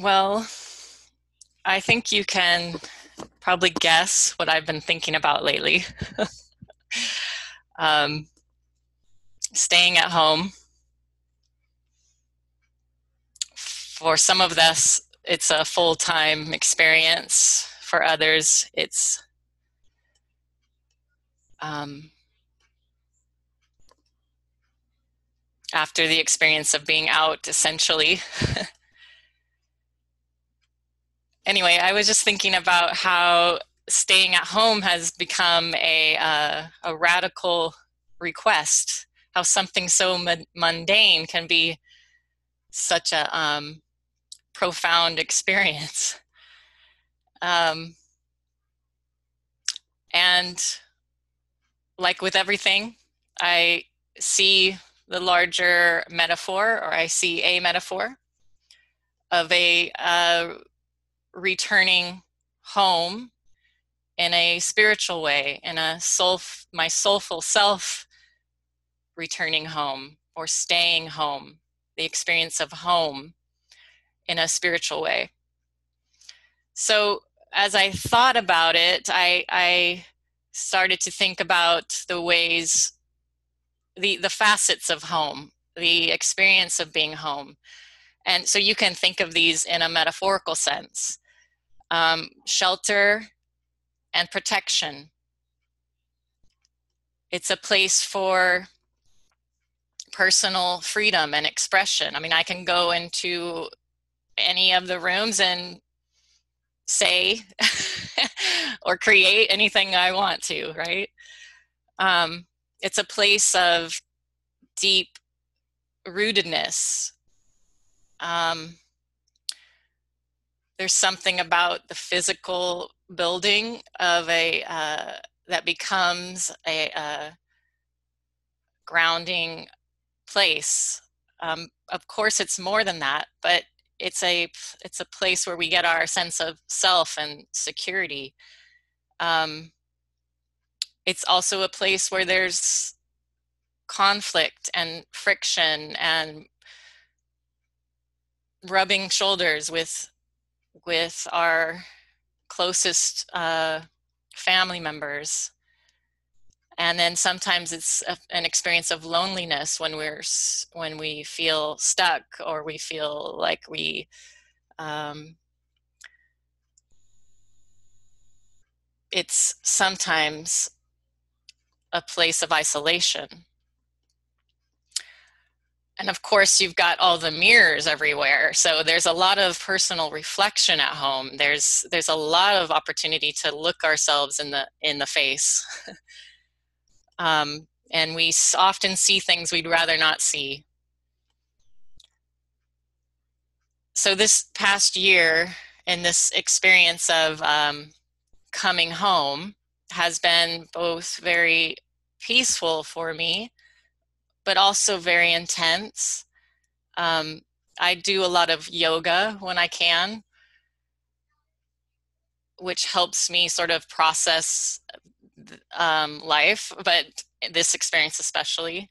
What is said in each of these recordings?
Well, I think you can probably guess what I've been thinking about lately. um, staying at home. For some of us, it's a full time experience. For others, it's um, after the experience of being out, essentially. anyway, I was just thinking about how staying at home has become a uh, a radical request. How something so mundane can be such a um, profound experience. Um, and like with everything, I see the larger metaphor, or I see a metaphor of a uh, returning home in a spiritual way, in a soul, my soulful self returning home or staying home, the experience of home in a spiritual way. So as I thought about it, I, I started to think about the ways, the, the facets of home, the experience of being home. And so you can think of these in a metaphorical sense um, shelter and protection. It's a place for personal freedom and expression. I mean, I can go into any of the rooms and say or create anything I want to, right? Um, it's a place of deep rootedness. Um, there's something about the physical building of a uh, that becomes a, a uh, grounding place. Um, of course, it's more than that, but it's a it's a place where we get our sense of self and security. Um, it's also a place where there's conflict and friction and rubbing shoulders with with our closest uh, family members. And then sometimes it's a, an experience of loneliness when we're when we feel stuck or we feel like we um, it's sometimes a place of isolation and of course you've got all the mirrors everywhere. So there's a lot of personal reflection at home. There's there's a lot of opportunity to look ourselves in the in the face. Um, and we often see things we'd rather not see. So this past year and this experience of um, coming home has been both very peaceful for me but also very intense. Um, I do a lot of yoga when I can, which helps me sort of process um, life, but this experience especially.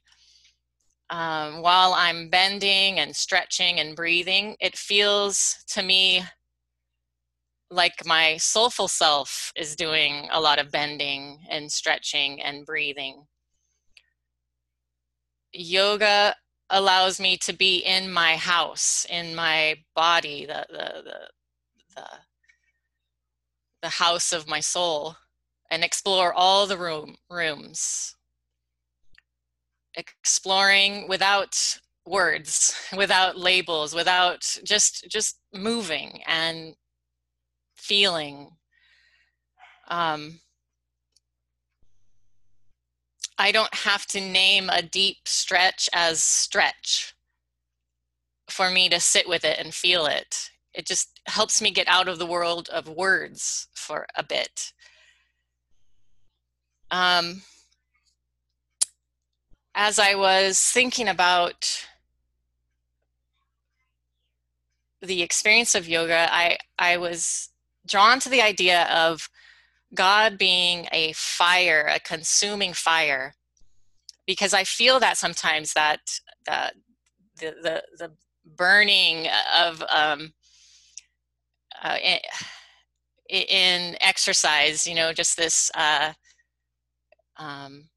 Um, while I'm bending and stretching and breathing, it feels to me like my soulful self is doing a lot of bending and stretching and breathing yoga allows me to be in my house, in my body, the the the the, the house of my soul, and explore all the room rooms. Exploring without words, without labels, without just just moving and feeling. Um, I don't have to name a deep stretch as stretch for me to sit with it and feel it. It just helps me get out of the world of words for a bit. Um, as I was thinking about the experience of yoga, I, I was drawn to the idea of God being a fire, a consuming fire, because I feel that sometimes that the the the, burning of um, uh, in, in, exercise, you know, just this, uh, um,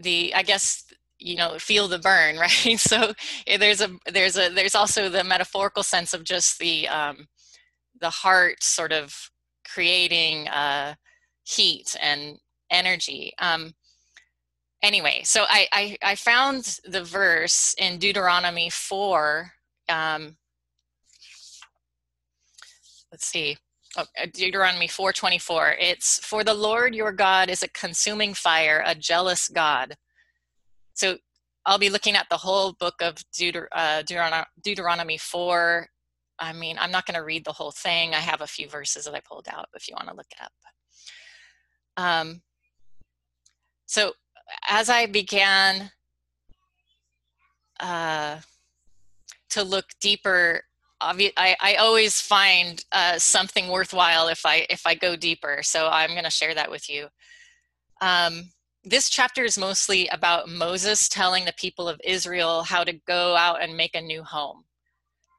the, I guess, you know, feel the burn, right? So eh, there's a, there's a, there's also the metaphorical sense of just the, um, the heart sort of creating uh, heat and energy. Um, anyway, so I, I, I, found the verse in Deuteronomy 4. Um, let's see. Oh, uh, Deuteronomy 4:24. It's for the Lord your God is a consuming fire, a jealous God. So I'll be looking at the whole book of Deuter, uh, Deuteronomy 4. I mean, I'm not going to read the whole thing. I have a few verses that I pulled out if you want to look it up. Um, so as I began uh, to look deeper, I, I always find uh, something worthwhile if I if I go deeper. So I'm going to share that with you. Um, this chapter is mostly about Moses telling the people of Israel how to go out and make a new home.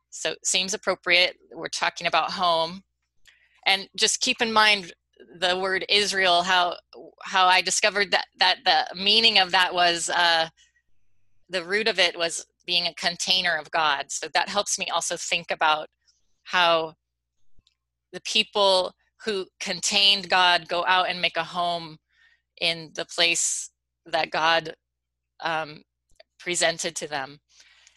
So it seems appropriate. We're talking about home. And just keep in mind the word Israel, how how I discovered that that the meaning of that was uh, the root of it was being a container of God. So that helps me also think about how the people who contained God go out and make a home in the place that God um, presented to them.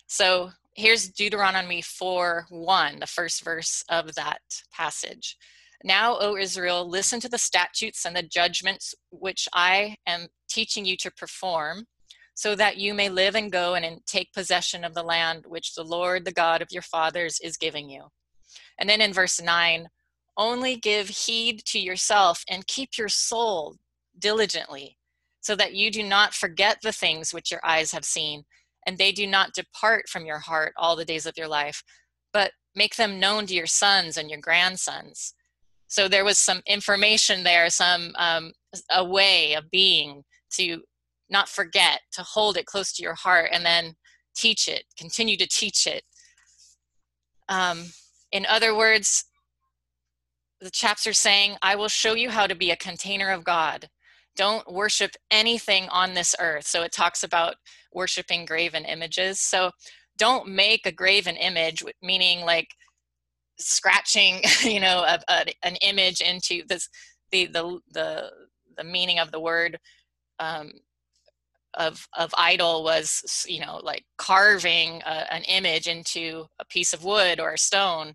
So here's Deuteronomy 4 1, the first verse of that passage. Now, O Israel, listen to the statutes and the judgments which I am teaching you to perform, so that you may live and go and take possession of the land which the Lord, the God of your fathers, is giving you. And then in verse 9, only give heed to yourself and keep your soul diligently, so that you do not forget the things which your eyes have seen, and they do not depart from your heart all the days of your life, but make them known to your sons and your grandsons so there was some information there, some um, a way of being to not forget, to hold it close to your heart, and then teach it, continue to teach it. Um, in other words, the chapter saying, I will show you how to be a container of God. Don't worship anything on this earth. So it talks about worshiping graven images. So don't make a graven image, meaning like scratching you know a, a, an image into this the the the the meaning of the word um, of of idol was you know like carving a, an image into a piece of wood or a stone.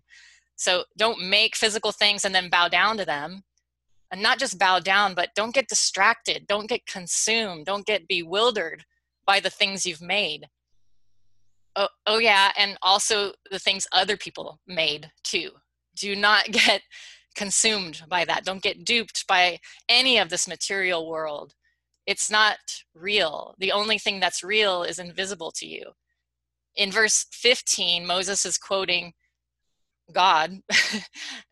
So don't make physical things and then bow down to them. And not just bow down but don't get distracted. Don't get consumed. Don't get bewildered by the things you've made. Oh, oh yeah and also the things other people made too. Do not get consumed by that. Don't get duped by any of this material world. It's not real. The only thing that's real is invisible to you. In verse 15 moses is quoting god.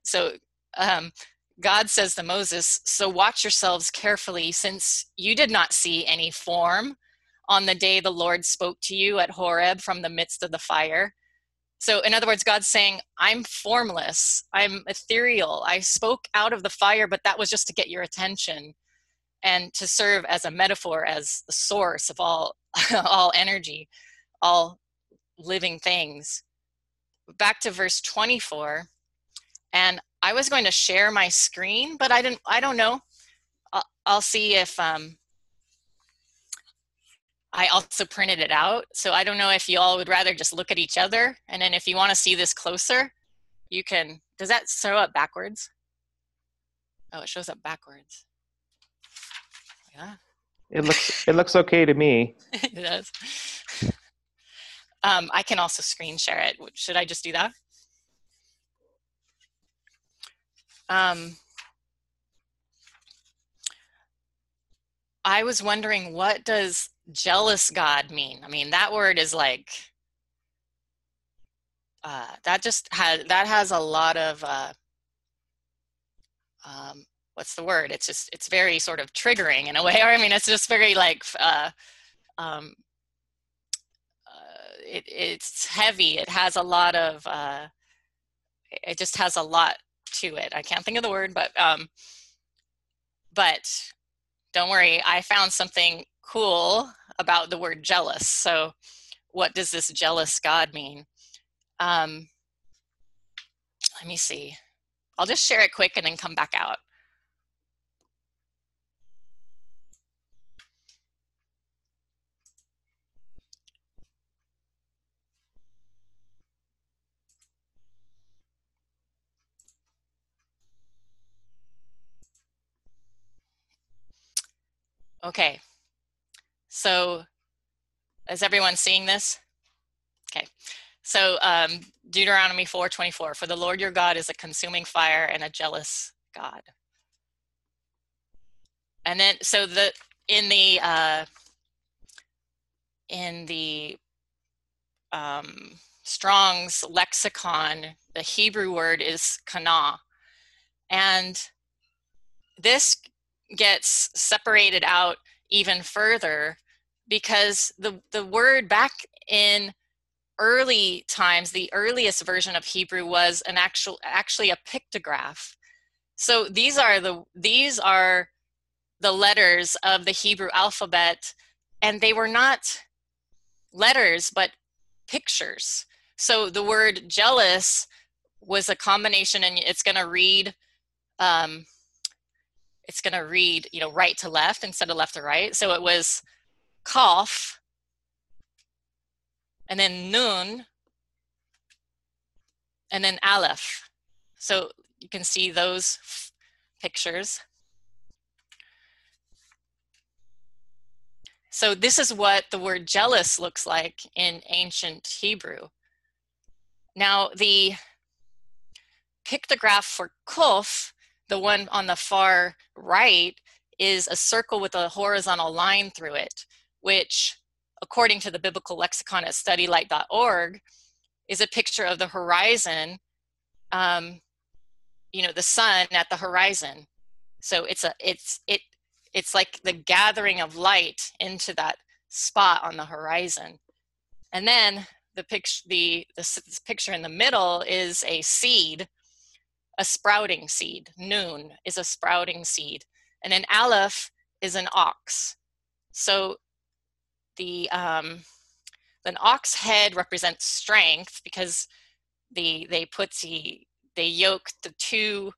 So um, god says to moses so watch yourselves carefully since you did not see any form on the day the Lord spoke to you at Horeb from the midst of the fire. So, in other words, God's saying, I'm formless, I'm ethereal. I spoke out of the fire, but that was just to get your attention and to serve as a metaphor, as the source of all, all energy, all living things. Back to verse 24. And I was going to share my screen, but I didn't, I don't know. I'll, I'll see if um, I also printed it out. So I don't know if you all would rather just look at each other. And then if you want to see this closer, you can, does that show up backwards? Oh, it shows up backwards. Yeah. It looks, it looks okay to me. it does. Um, I can also screen share it. Should I just do that? Um, I was wondering what does jealous God mean? I mean, that word is like uh, that just has that has a lot of uh, um, what's the word? It's just it's very sort of triggering in a way. Or I mean, it's just very like uh, um, uh, it, it's heavy. It has a lot of uh, it just has a lot to it. I can't think of the word, but um, but don't worry, I found something cool about the word jealous. So, what does this jealous God mean? Um, let me see. I'll just share it quick and then come back out. Okay, so is everyone seeing this? Okay, so um, Deuteronomy 4:24, for the Lord your God is a consuming fire and a jealous God. And then, so the in the uh, in the um, Strong's lexicon, the Hebrew word is kana, and this gets separated out even further because the the word back in early times the earliest version of hebrew was an actual actually a pictograph so these are the these are the letters of the hebrew alphabet and they were not letters but pictures so the word jealous was a combination and it's going to read um, it's going to read, you know, right to left instead of left to right. So it was Kaf, and then Nun, and then Aleph. So you can see those pictures. So this is what the word jealous looks like in ancient Hebrew. Now the pictograph for Kuf the one on the far right is a circle with a horizontal line through it, which, according to the biblical lexicon at studylight.org, is a picture of the horizon, um, you know, the sun at the horizon. So it's a it's it it's like the gathering of light into that spot on the horizon. And then the picture the the picture in the middle is a seed a sprouting seed. Noon is a sprouting seed. And an aleph is an ox. So the um, an ox head represents strength because the they put the they yoke the two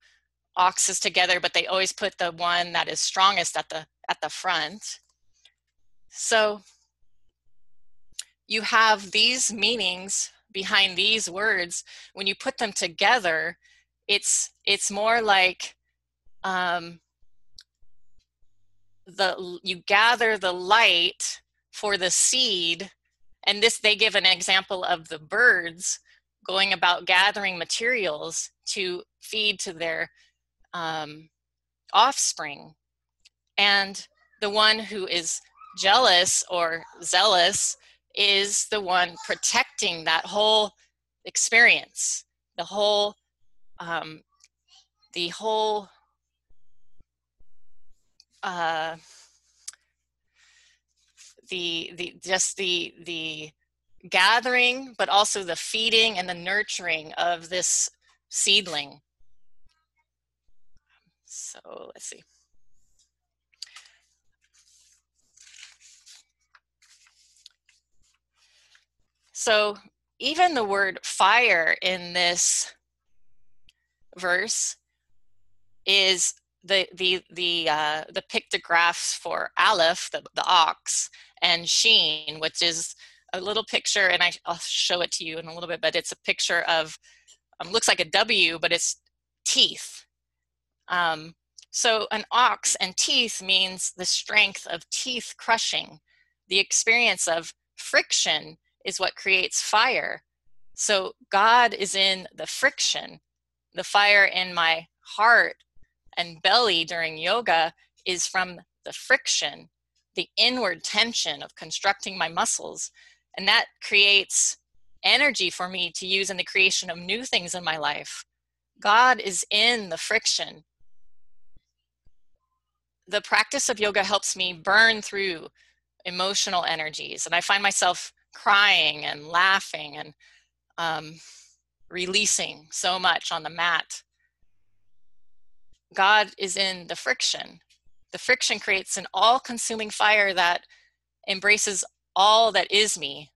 oxes together, but they always put the one that is strongest at the at the front. So you have these meanings behind these words. When you put them together, it's it's more like um, the you gather the light for the seed and this they give an example of the birds going about gathering materials to feed to their um, offspring. And the one who is jealous or zealous is the one protecting that whole experience the whole um, the whole uh, the the just the the gathering but also the feeding and the nurturing of this seedling. So let's see. So even the word fire in this verse is the the the uh, the pictographs for Aleph, the, the ox, and Sheen, which is a little picture, and I, will show it to you in a little bit, but it's a picture of um, looks like a W, but it's teeth. Um, so an ox and teeth means the strength of teeth crushing. The experience of friction is what creates fire. So God is in the friction the fire in my heart and belly during yoga is from the friction, the inward tension of constructing my muscles. And that creates energy for me to use in the creation of new things in my life. God is in the friction. The practice of yoga helps me burn through emotional energies, and I find myself crying and laughing and um, releasing so much on the mat. God is in the friction. The friction creates an all consuming fire that embraces all that is me.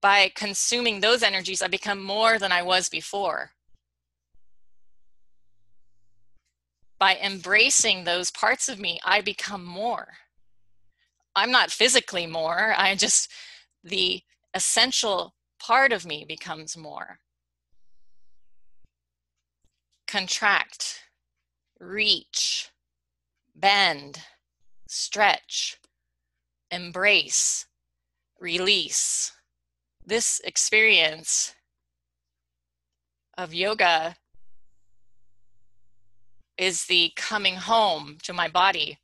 By consuming those energies, I become more than I was before. By embracing those parts of me, I become more. I'm not physically more, I just, the essential part of me becomes more. Contract, reach, bend, stretch, embrace, release. This experience of yoga is the coming home to my body.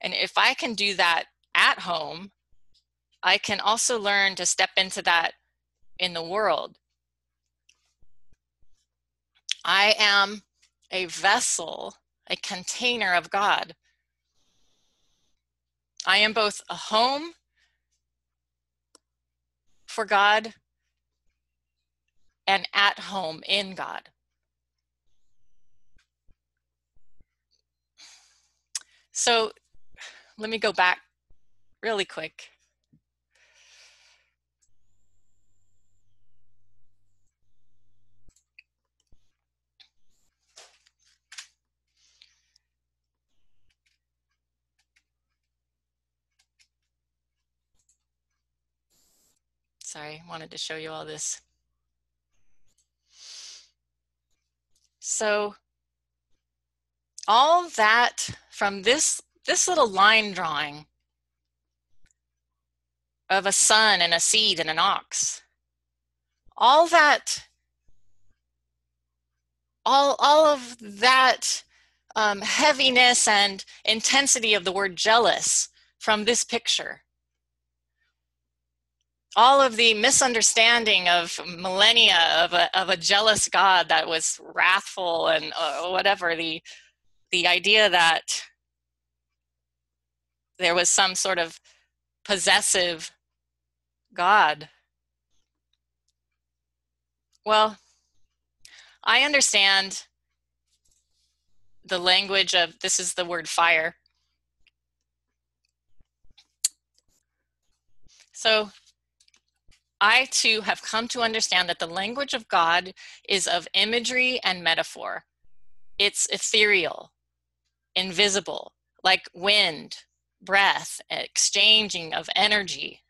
And if I can do that at home, I can also learn to step into that in the world. I am a vessel, a container of God. I am both a home for God and at home in God. So let me go back really quick. Sorry, wanted to show you all this. So all that from this, this little line drawing of a sun and a seed and an ox, all that, all, all of that um, heaviness and intensity of the word jealous from this picture all of the misunderstanding of millennia of a, of a jealous God that was wrathful and uh, whatever the the idea that there was some sort of possessive God. Well, I understand the language of this is the word fire. So I too have come to understand that the language of God is of imagery and metaphor. It's ethereal, invisible, like wind, breath, exchanging of energy.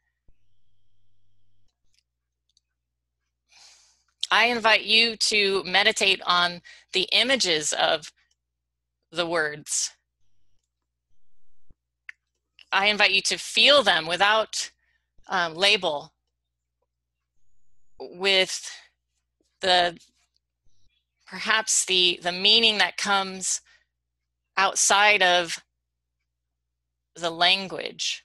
I invite you to meditate on the images of the words. I invite you to feel them without um, label with the perhaps the the meaning that comes outside of the language